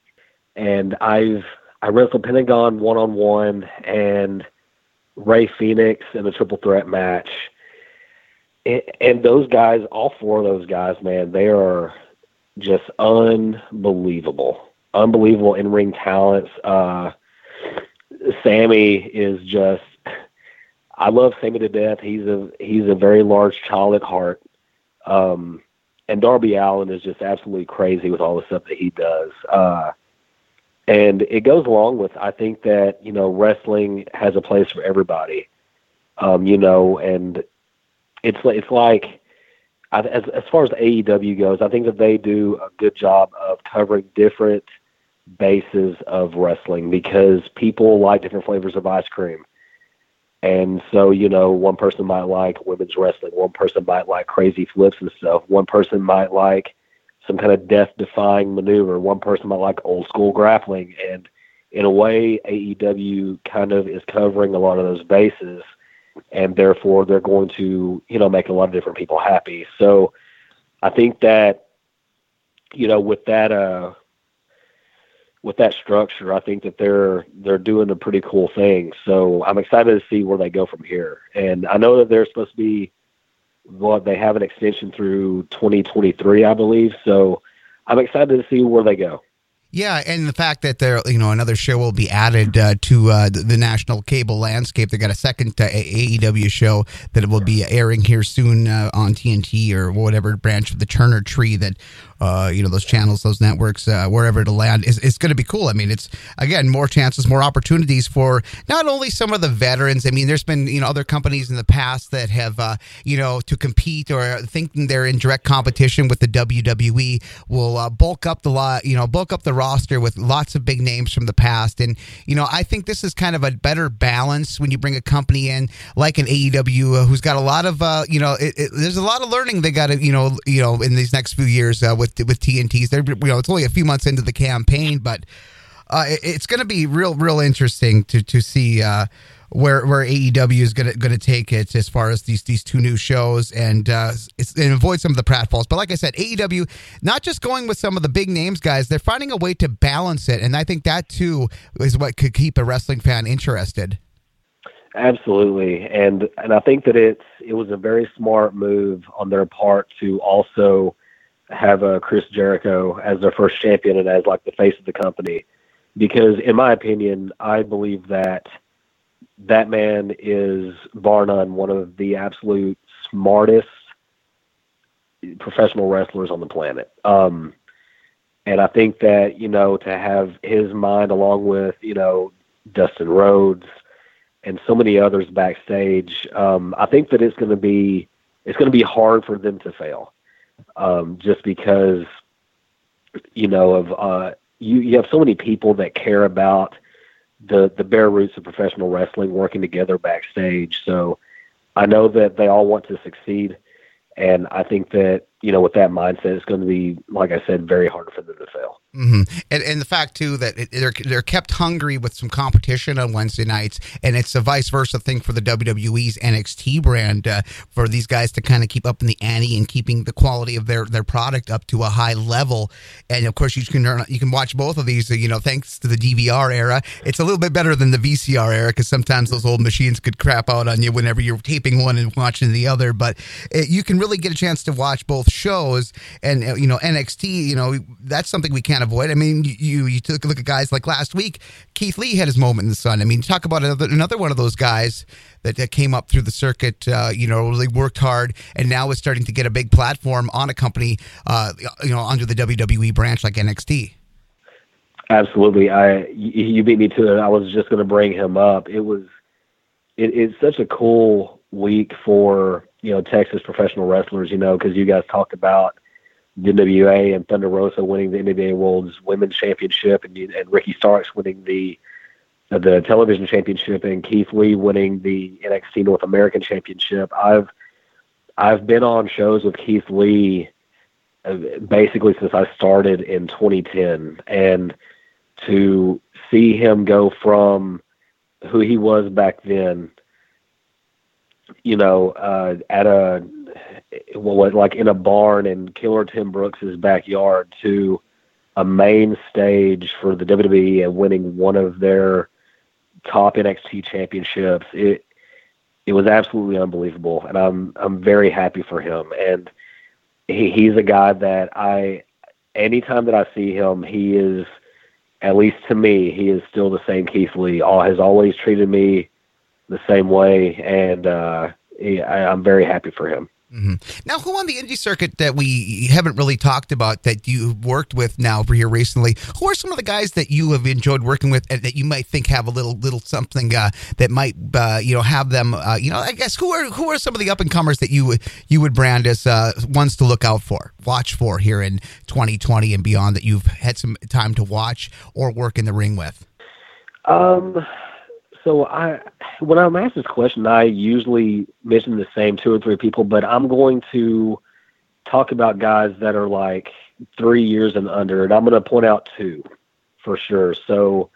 and I've I wrestled Pentagon one on one and Rey Fenix in a triple threat match and those guys, all four of those guys, man, they are just unbelievable, unbelievable in ring talents. Uh, Sammy is just, I love Sammy to death. He's a he's a very large child at heart. Um, and Darby Allin is just absolutely crazy with all the stuff that he does. Uh, and it goes along with I think that you know wrestling has a place for everybody. Um, you know, and it's it's like as as far as AEW goes, I think that they do a good job of covering different bases of wrestling because people like different flavors of ice cream. And so, you know, one person might like women's wrestling, one person might like crazy flips and stuff, one person might like some kind of death defying maneuver, one person might like old school grappling. And in a way, AEW kind of is covering a lot of those bases and therefore they're going to you know make a lot of different people happy. So I think that you know with that uh with that structure, I think that they're they're doing a pretty cool thing. So I'm excited to see where they go from here. And I know that they're supposed to be well, they have an extension through 2023, I believe. So I'm excited to see where they go. Yeah, and the fact that there, you know, another show will be added uh, to uh, the, national cable landscape. They got a second uh, AEW show that will be airing here soon uh, on TNT or whatever branch of the Turner tree that uh, you know those channels, those networks, uh, wherever to land is it's going to be cool. I mean, it's again more chances, more opportunities for not only some of the veterans. I mean, there's been you know other companies in the past that have uh, you know to compete or thinking they're in direct competition with the WWE will uh, bulk up the lot, you know, bulk up the roster with lots of big names from the past. And you know, I think this is kind of a better balance when you bring a company in like an AEW uh, who's got a lot of uh, you know, it, it, there's a lot of learning they got to you know you know in these next few years uh, with with TNTs. They're you know it's only a few months into the campaign, but uh, it, it's going to be real real interesting to to see. Uh, where where AEW is gonna gonna take it as far as these these two new shows and uh, and avoid some of the pratfalls. But like I said, AEW not just going with some of the big names, guys. They're finding a way to balance it, and I think that too is what could keep a wrestling fan interested. Absolutely, and and I think that it's it was a very smart move on their part to also have uh, Chris Jericho as their first champion and as like the face of the company, because in my opinion, I believe that that man is bar none one of the absolute smartest professional wrestlers on the planet. Um, and I think that you know to have his mind along with you know Dustin Rhodes and so many others backstage, um, I think that it's going to be it's going to be hard for them to fail um, just because you know of uh, you you have so many people that care about the the bare roots of professional wrestling working together backstage. So I know that they all want to succeed, and I think that you know, with that mindset, it's going to be, like I said, very hard for them to fail. Mm-hmm. And, and the fact too that it, they're they're kept hungry with some competition on Wednesday nights, and it's a vice versa thing for the WWE's NXT brand uh, for these guys to kind of keep up in the ante and keeping the quality of their, their product up to a high level. And of course, you can you can watch both of these. You know, thanks to the DVR era, it's a little bit better than the VCR era because sometimes those old machines could crap out on you whenever you're taping one and watching the other. But it, you can really get a chance to watch both shows, and uh, you know NXT. You know that's something we can't avoid. I mean, you you took a look at guys like last week. Keith Lee had his moment in the sun. I mean, talk about another, another one of those guys that, that came up through the circuit. Uh, you know, really worked hard, and now is starting to get a big platform on a company. Uh, you know, under the WWE branch like NXT. Absolutely, I you beat me to it. I was just going to bring him up. It was it, it's such a cool week for you know Texas professional wrestlers. You know, because you guys talked about the NWA and Thunder Rosa winning the NWA World's Women's Championship, and, and Ricky Starks winning the uh, the television championship, and Keith Lee winning the NXT North American Championship. I've I've been on shows with Keith Lee uh, basically since I started in 2010, and to see him go from who he was back then, you know, uh, at a well, like in a barn in Killer Tim Brooks's backyard to a main stage for the WWE and winning one of their top NXT championships. It it was absolutely unbelievable, and I'm I'm very happy for him. And he, he's a guy that I, anytime that I see him, he is, at least to me, he is still the same Keith Lee. All has always treated me the same way, and uh, he, I, I'm very happy for him. Mm-hmm. Now, who on the indie circuit that we haven't really talked about that you've worked with now for here recently? Who are some of the guys that you have enjoyed working with and that you might think have a little little something uh, that might uh, you know have them? Uh, you know, I guess who are who are some of the up and comers that you you would brand as uh, ones to look out for, watch for here in 2020 and beyond that you've had some time to watch or work in the ring with? Um so I, when I'm asked this question, I usually mention the same two or three people, but I'm going to talk about guys that are like three years and under, and I'm going to point out two for sure. So,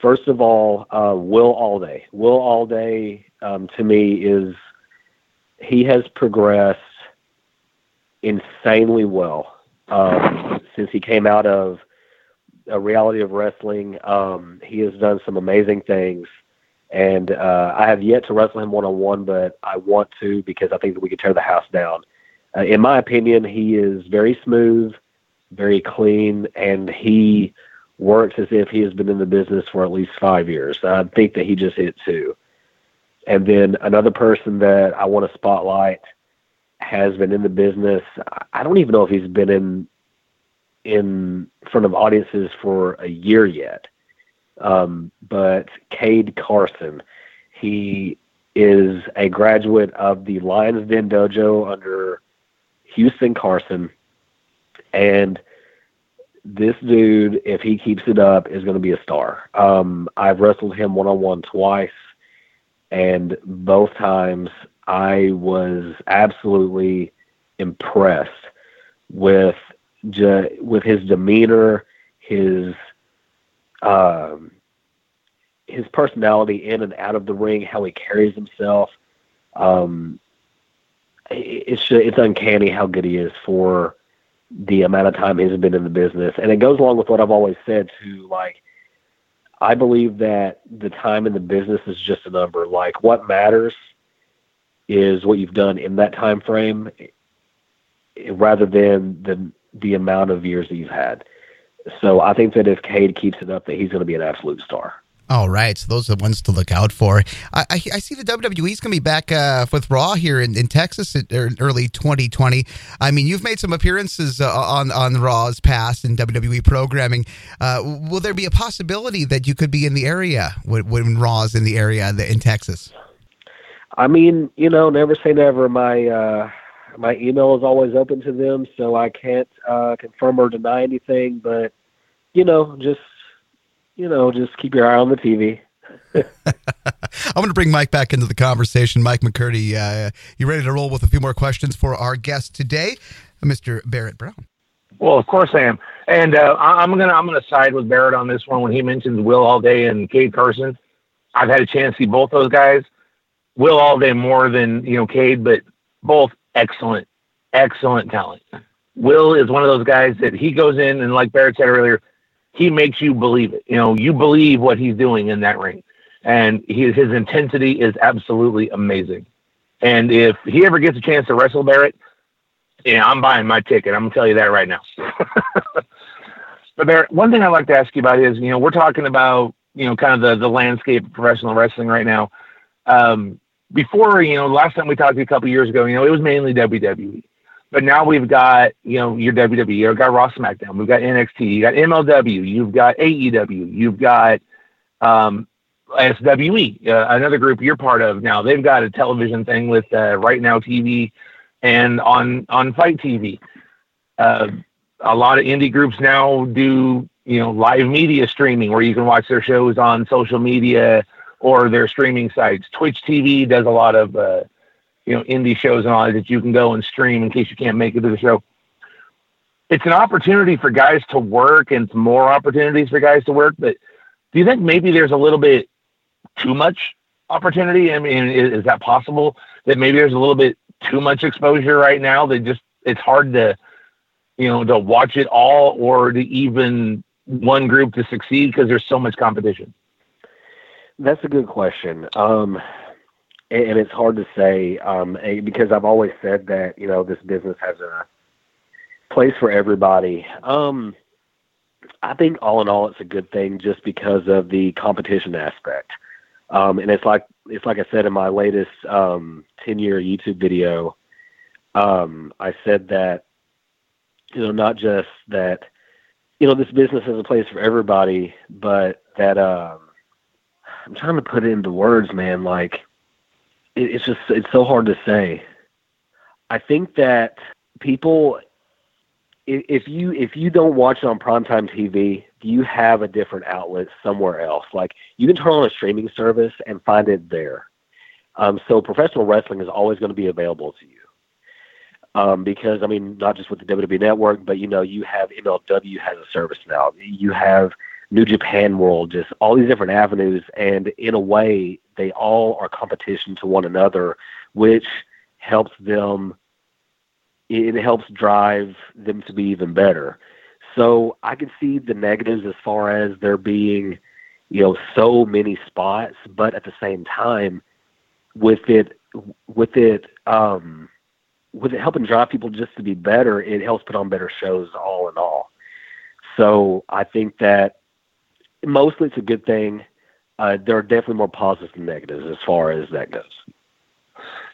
first of all, uh, Will Allday. Will Allday, um, to me, is he has progressed insanely well um, since he came out of a reality of wrestling. Um, he has done some amazing things and uh, I have yet to wrestle him one on one, but I want to because I think that we could tear the house down. Uh, in my opinion, he is very smooth, very clean, and he works as if he has been in the business for at least five years. I think that he just hit two. And then another person that I want to spotlight has been in the business. I don't even know if he's been in in front of audiences for a year yet. Um, but Cade Carson, he is a graduate of the Lions Den Dojo under Houston Carson. And this dude, if he keeps it up, is going to be a star. Um, I've wrestled him one on one twice, and both times I was absolutely impressed with ju- with his demeanor, his um, his personality in and out of the ring, how he carries himself. Um, it's it's uncanny how good he is for the amount of time he's been in the business, and it goes along with what I've always said too. Like, I believe that the time in the business is just a number. Like, what matters is what you've done in that time frame, rather than the the amount of years that you've had. So I think that if Cade keeps it up, that he's going to be an absolute star. All right, so those are the ones to look out for. I, I, I see the WWE is going to be back uh, with Raw here in, in Texas in early 2020. I mean, you've made some appearances uh, on on Raw's past in WWE programming. Uh, will there be a possibility that you could be in the area when, when Raw's in the area in Texas? I mean, you know, never say never. My uh, my email is always open to them, so I can't uh, confirm or deny anything. But you know, just you know, just keep your eye on the TV. I'm going to bring Mike back into the conversation. Mike McCurdy, uh, you ready to roll with a few more questions for our guest today? Mr. Barrett Brown. Well, of course I am, and uh, I'm gonna I'm gonna side with Barrett on this one when he mentions Will Allday and Cade Carson. I've had a chance to see both those guys. Will Allday more than you know Cade, but both excellent, excellent talent. Will is one of those guys that he goes in and like Barrett said earlier, he makes you believe it. You know, you believe what he's doing in that ring, and he, his intensity is absolutely amazing. And if he ever gets a chance to wrestle Barrett, yeah, I'm buying my ticket. I'm gonna tell you that right now. but Barrett, one thing I'd like to ask you about is, you know, we're talking about, you know, kind of the the landscape of professional wrestling right now. Um, before, you know, last time we talked a couple years ago, you know, it was mainly WWE. But now we've got, you know, your WWE, you've got Raw SmackDown, we've got NXT, you got MLW, you've got AEW, you've got um, SWE, uh, another group you're part of now. They've got a television thing with uh, Right Now TV and on on FITE TV. Uh, a lot of indie groups now do you know live media streaming where you can watch their shows on social media or their streaming sites. Twitch TV does a lot of uh, you know indie shows and all that that you can go and stream in case you can't make it to the show. It's an opportunity for guys to work and more opportunities for guys to work. But do you think maybe there's a little bit too much opportunity? I mean, is, is that possible that maybe there's a little bit too much exposure right now that just it's hard to you know to watch it all or to even one group to succeed because there's so much competition that's a good question. Um and, and it's hard to say um because i've always said that you know this business has a place for everybody. Um i think all in all it's a good thing just because of the competition aspect. Um and it's like it's like i said in my latest um 10 year YouTube video, um, I said that, you know, not just that, you know, this business is a place for everybody, but that, um, I'm trying to put it into words, man. Like, it, it's just, it's so hard to say. I think that people, if you if you don't watch it on primetime TV, you have a different outlet somewhere else. Like you can turn on a streaming service and find it there. Um, so professional wrestling is always going to be available to you. Um, because I mean, not just with the WWE Network, but you know, you have MLW has a service now. You have New Japan World, just all these different avenues, and in a way, they all are competition to one another, which helps them. It helps drive them to be even better. So I can see the negatives as far as there being, you know, so many spots, but at the same time, with it with it um with it helping drive people just to be better, it helps put on better shows all in all. So I think that mostly it's a good thing. Uh, there are definitely more positives than negatives as far as that goes.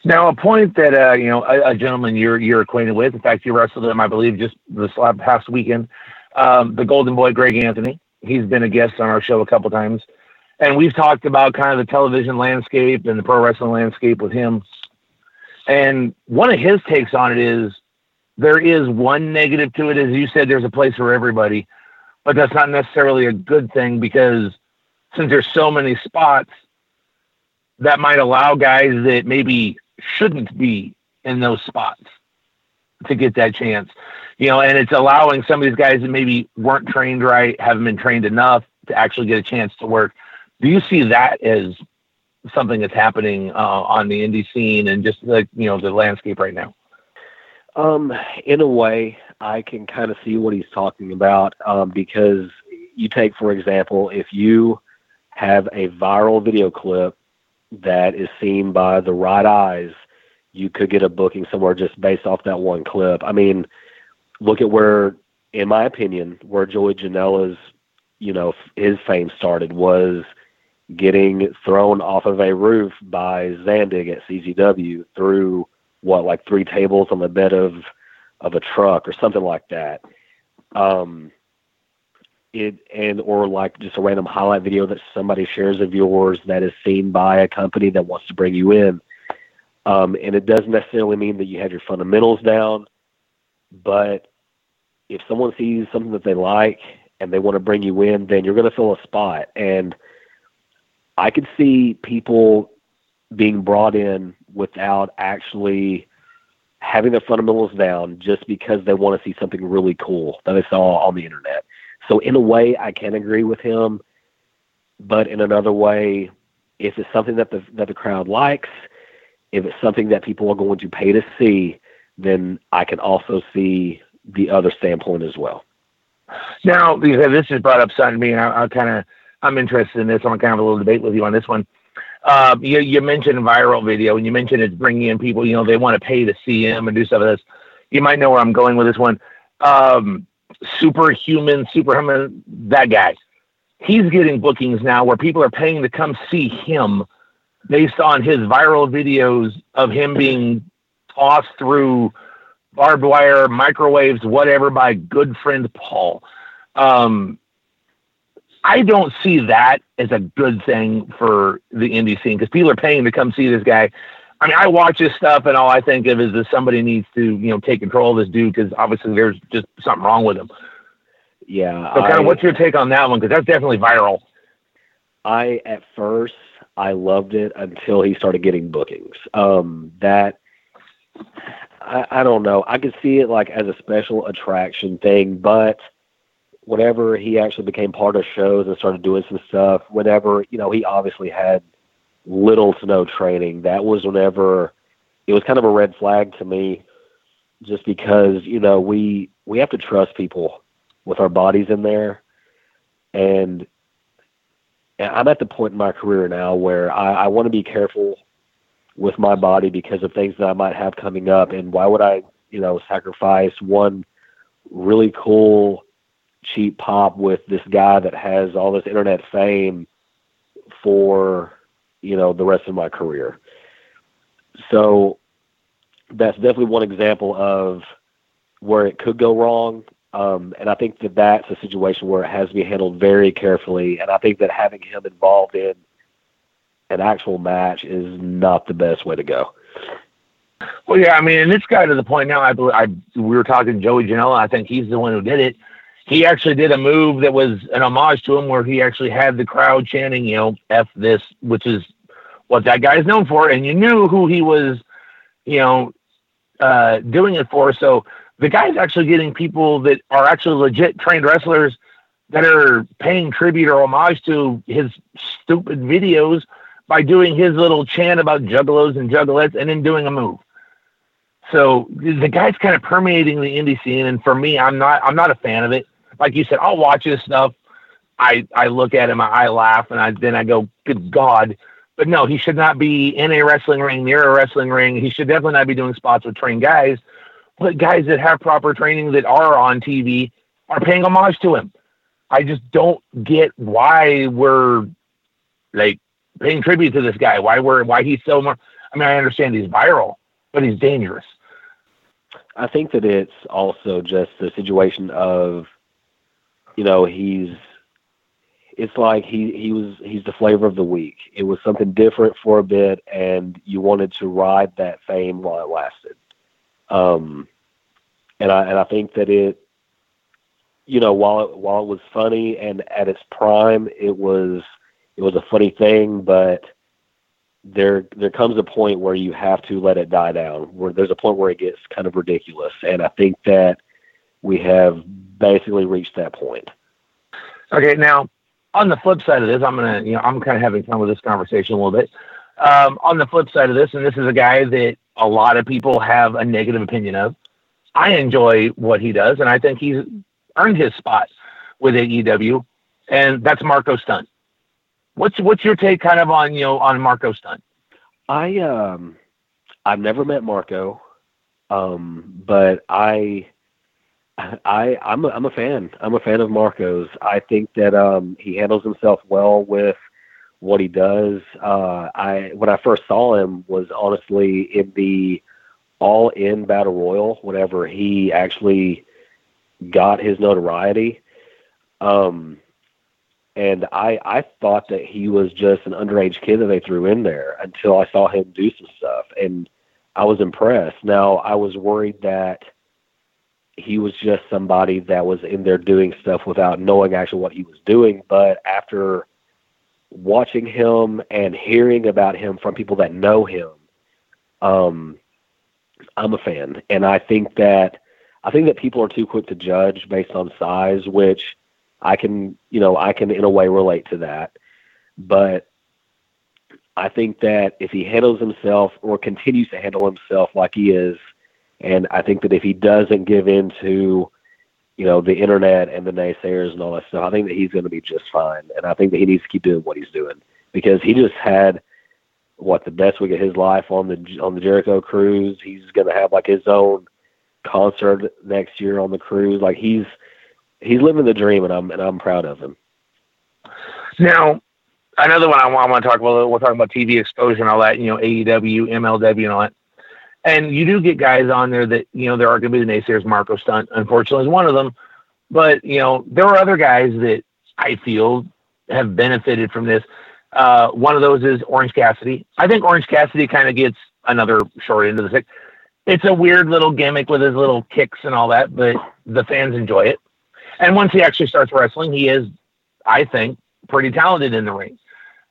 Now, a point that uh, you know a, a, gentleman you're you're acquainted with. In fact, you wrestled him, I believe, just this past weekend. Um, the Golden Boy, Greg Anthony. He's been a guest on our show a couple times and we've talked about kind of the television landscape and the pro wrestling landscape with him. And one of his takes on it is there is one negative to it, as you said, there's a place for everybody, but that's not necessarily a good thing because since there's so many spots, that might allow guys that maybe shouldn't be in those spots to get that chance. You know, and it's allowing some of these guys that maybe weren't trained right, haven't been trained enough to actually get a chance to work do you see that as something that's happening uh, on the indie scene and just like you know the landscape right now? Um, in a way, I can kind of see what he's talking about um, because you take, for example, if you have a viral video clip that is seen by the right eyes, you could get a booking somewhere just based off that one clip. I mean, look at where, in my opinion, where Joey Janela's, you know, his fame started was getting thrown off of a roof by Zandig at CZW through what like three tables on the bed of of a truck or something like that. Um, it and or like just a random highlight video that somebody shares of yours that is seen by a company that wants to bring you in. Um, and it doesn't necessarily mean that you have your fundamentals down, but if someone sees something that they like and they want to bring you in, then you're going to fill a spot. And I could see people being brought in without actually having their fundamentals down just because they want to see something really cool that they saw on the internet. So in a way, I can agree with him, but in another way, if it's something that the that the crowd likes, if it's something that people are going to pay to see, then I can also see the other standpoint as well. Now, this has brought up something to me, and I, I kind of I'm interested in this. I'm kind of a little debate with you on this one. Uh, you, you mentioned viral video, and you mentioned it's bringing in people. You know, they want to pay to see him and do some of this. You might know where I'm going with this one. Um, superhuman, superhuman, that guy. He's getting bookings now where people are paying to come see him based on his viral videos of him being tossed through barbed wire, microwaves, whatever, by good friend Paul. Um, I don't see that as a good thing for the indie scene because people are paying to come see this guy. I mean, I watch his stuff, and all I think of is that somebody needs to, you know, take control of this dude because obviously there's just something wrong with him. Yeah. So, kind I, of, what's your take on that one? Because that's definitely viral. I at first I loved it until he started getting bookings. Um, that I, I don't know. I could see it like as a special attraction thing, but whenever he actually became part of shows and started doing some stuff, whenever, you know, he obviously had little to no training, that was whenever it was kind of a red flag to me just because, you know, we we have to trust people with our bodies in there. And I'm at the point in my career now where I, I want to be careful with my body because of things that I might have coming up. And why would I, you know, sacrifice one really cool cheap pop with this guy that has all this internet fame for you know the rest of my career. So that's definitely one example of where it could go wrong. Um, and I think that that's a situation where it has to be handled very carefully. And I think that having him involved in an actual match is not the best way to go. Well, yeah, I mean, and it's got to the point now. I, believe I we were talking to Joey Janela. I think he's the one who did it he actually did a move that was an homage to him where he actually had the crowd chanting, you know, F this, which is what that guy is known for. And you knew who he was, you know, uh, doing it for. So the guy's actually getting people that are actually legit trained wrestlers that are paying tribute or homage to his stupid videos by doing his little chant about juggalos and juggalettes and then doing a move. So the guy's kind of permeating the indie scene, and for me, I'm not I'm not a fan of it like you said, I'll watch his stuff. I I look at him, I laugh, and I then I go, "Good God!" But no, he should not be in a wrestling ring near a wrestling ring. He should definitely not be doing spots with trained guys. But guys that have proper training that are on TV are paying homage to him. I just don't get why we're like paying tribute to this guy. Why we're why he's so more. I mean, I understand he's viral, but he's dangerous. I think that it's also just the situation of you know, he's it's like he he was he's the flavor of the week. It was something different for a bit, and you wanted to ride that fame while it lasted. Um, and I and I think that it, you know, while it while it was funny and at its prime, it was it was a funny thing, but there there comes a point where you have to let it die down. Where there's a point where it gets kind of ridiculous, and I think that we have basically reached that point. Okay, now on the flip side of this, I'm gonna, you know, I'm kind of having fun with this conversation a little bit. Um, on the flip side of this, and this is a guy that a lot of people have a negative opinion of. I enjoy what he does, and I think he's earned his spot with AEW, and that's Marco Stunt. What's what's your take, kind of on you know on Marco Stunt? I um, I've never met Marco, um, but I I I'm a, I'm a fan. I'm a fan of Marcos. I think that um, he handles himself well with what he does. Uh, I when I first saw him was honestly in the All In Battle Royal. Whenever he actually got his notoriety, um, and I I thought that he was just an underage kid that they threw in there until I saw him do some stuff, and I was impressed. Now I was worried that he was just somebody that was in there doing stuff without knowing actually what he was doing. But after watching him and hearing about him from people that know him, um, I'm a fan, and I think that I think that people are too quick to judge based on size, which I can, you know, I can in a way relate to that. But I think that if he handles himself or continues to handle himself like he is, and I think that if he doesn't give in to, you know, the internet and the naysayers and all that stuff, I think that he's going to be just fine. And I think that he needs to keep doing what he's doing because he just had what the best week of his life on the on the Jericho cruise. He's going to have like his own concert next year on the cruise. Like he's he's living the dream, and I'm and I'm proud of him. Now, another one I want, I want to talk about. We're talking about TV exposure and all that. You know, AEW, MLW, and all that. And you do get guys on there that you know there are going to be the naysayers. Marco Stunt, unfortunately, is one of them. But you know, there are other guys that I feel have benefited from this. Uh, one of those is Orange Cassidy. I think Orange Cassidy kind of gets another short end of the stick. It's a weird little gimmick with his little kicks and all that, but the fans enjoy it. And once he actually starts wrestling, he is, I think, pretty talented in the ring.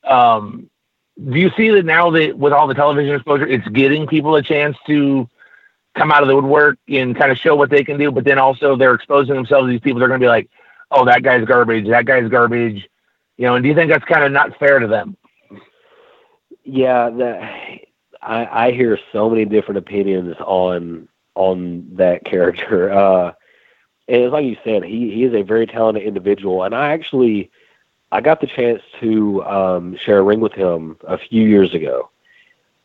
Um, do you see that now that with all the television exposure, it's getting people a chance to come out of the woodwork and kind of show what they can do, but then also they're exposing themselves to these people. They're going to be like, "Oh, that guy's garbage. That guy's garbage." You know, and do you think that's kind of not fair to them? Yeah, that I, I hear so many different opinions on on that character. Uh, and it's like you said, he he is a very talented individual, and I actually I got the chance to um, share a ring with him a few years ago,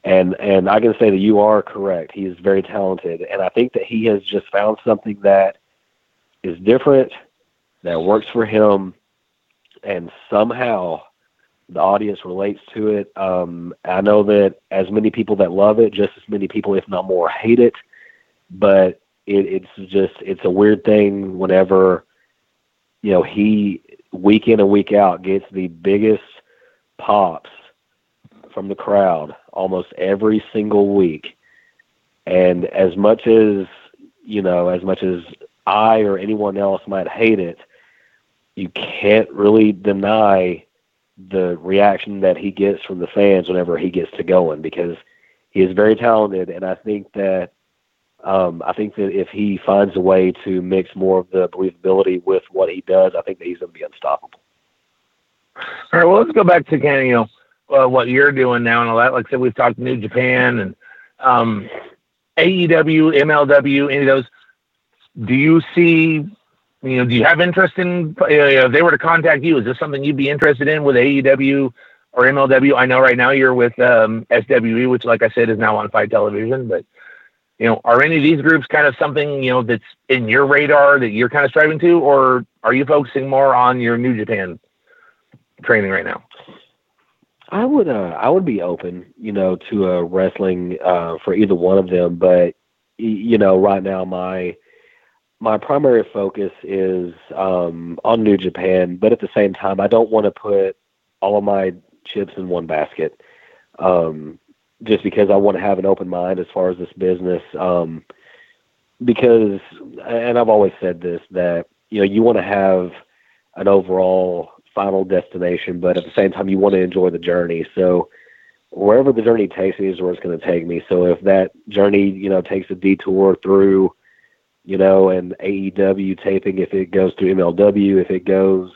and and I can say that you are correct. He is very talented, and I think that he has just found something that is different, that works for him, and somehow the audience relates to it. Um, I know that as many people that love it, just as many people, if not more, hate it. But it, it's just it's a weird thing whenever you know he week in and week out gets the biggest pops from the crowd almost every single week. And as much as you know, as much as I or anyone else might hate it, you can't really deny the reaction that he gets from the fans whenever he gets to going because he is very talented and I think that um, I think that if he finds a way to mix more of the believability with what he does, I think that he's going to be unstoppable. All right. Well, let's go back to kind of you know uh, what you're doing now and all that. Like I said, we've talked New Japan and um, AEW, MLW, any of those. Do you see? You know, do you have interest in? Uh, if they were to contact you, is this something you'd be interested in with AEW or MLW? I know right now you're with um, SWE, which, like I said, is now on FITE Television, but you know, are any of these groups kind of something, you know, that's in your radar that you're kind of striving to, or are you focusing more on your New Japan training right now? I would, uh, I would be open, you know, to uh, wrestling uh, for either one of them, but you know, right now my my primary focus is um, on New Japan, but at the same time, I don't want to put all of my chips in one basket. Um, just because I want to have an open mind as far as this business. Um, because, and I've always said this, that, you know, you want to have an overall final destination, but at the same time, you want to enjoy the journey. So, wherever the journey takes me is where it's going to take me. So, if that journey, you know, takes a detour through, you know, an AEW taping, if it goes through MLW, if it goes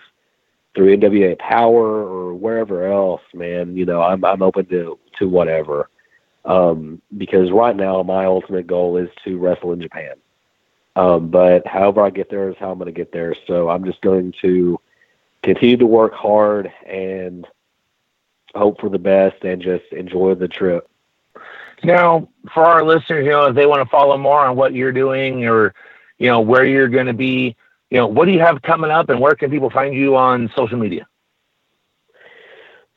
through NWA Power or wherever else, man, you know, I'm I'm open to to whatever. Um, because right now my ultimate goal is to wrestle in Japan. Um, but however I get there is how I'm going to get there. So I'm just going to continue to work hard and hope for the best and just enjoy the trip. Now, for our listeners, you know, if they want to follow more on what you're doing or, you know, where you're going to be, you know, what do you have coming up and where can people find you on social media?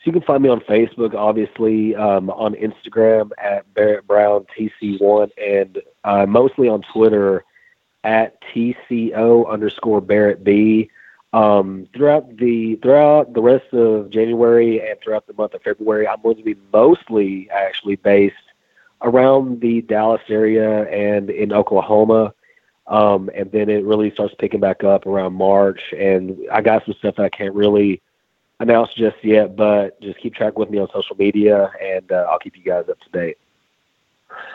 You can find me on Facebook, obviously, um, on Instagram at Barrett Brown TC1, and uh, mostly on Twitter at TCO underscore Barrett B. Um, throughout the throughout the rest of January and throughout the month of February, I'm going to be mostly actually based around the Dallas area and in Oklahoma. Um, and then it really starts picking back up around March. And I got some stuff that I can't really announced just yet, but just keep track with me on social media, and uh, I'll keep you guys up to date.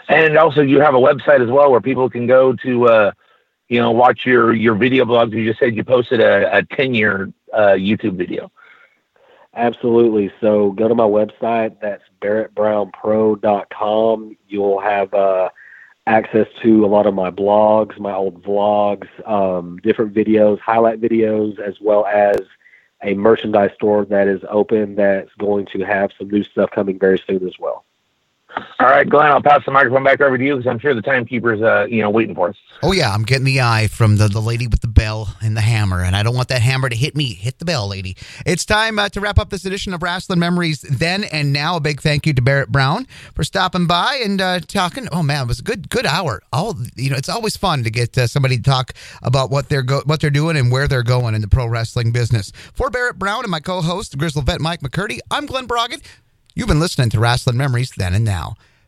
And also, you have a website as well where people can go to, uh, you know, watch your your video blogs. You just said you posted a, a ten year uh, YouTube video. Absolutely. So go to my website. That's barrettbrownpro.com. You'll have uh, access to a lot of my blogs, my old vlogs, um, different videos, highlight videos, as well as a merchandise store that is open that's going to have some new stuff coming very soon as well. All right, Glen, I'll pass the microphone back over to you because I'm sure the timekeeper's, uh, you know, waiting for us. Oh yeah, I'm getting the eye from the, the lady with the bell and the hammer, and I don't want that hammer to hit me. Hit the bell, lady. It's time uh, to wrap up this edition of Wrestling Memories then and now. A big thank you to Barrett Brown for stopping by and uh, talking. Oh man, it was a good good hour. All you know, it's always fun to get uh, somebody to talk about what they're go- what they're doing and where they're going in the pro wrestling business. For Barrett Brown and my co-host Grizzle Vet Mike McCurdy, I'm Glen Broggett. You've been listening to Wrestling Memories Then and Now.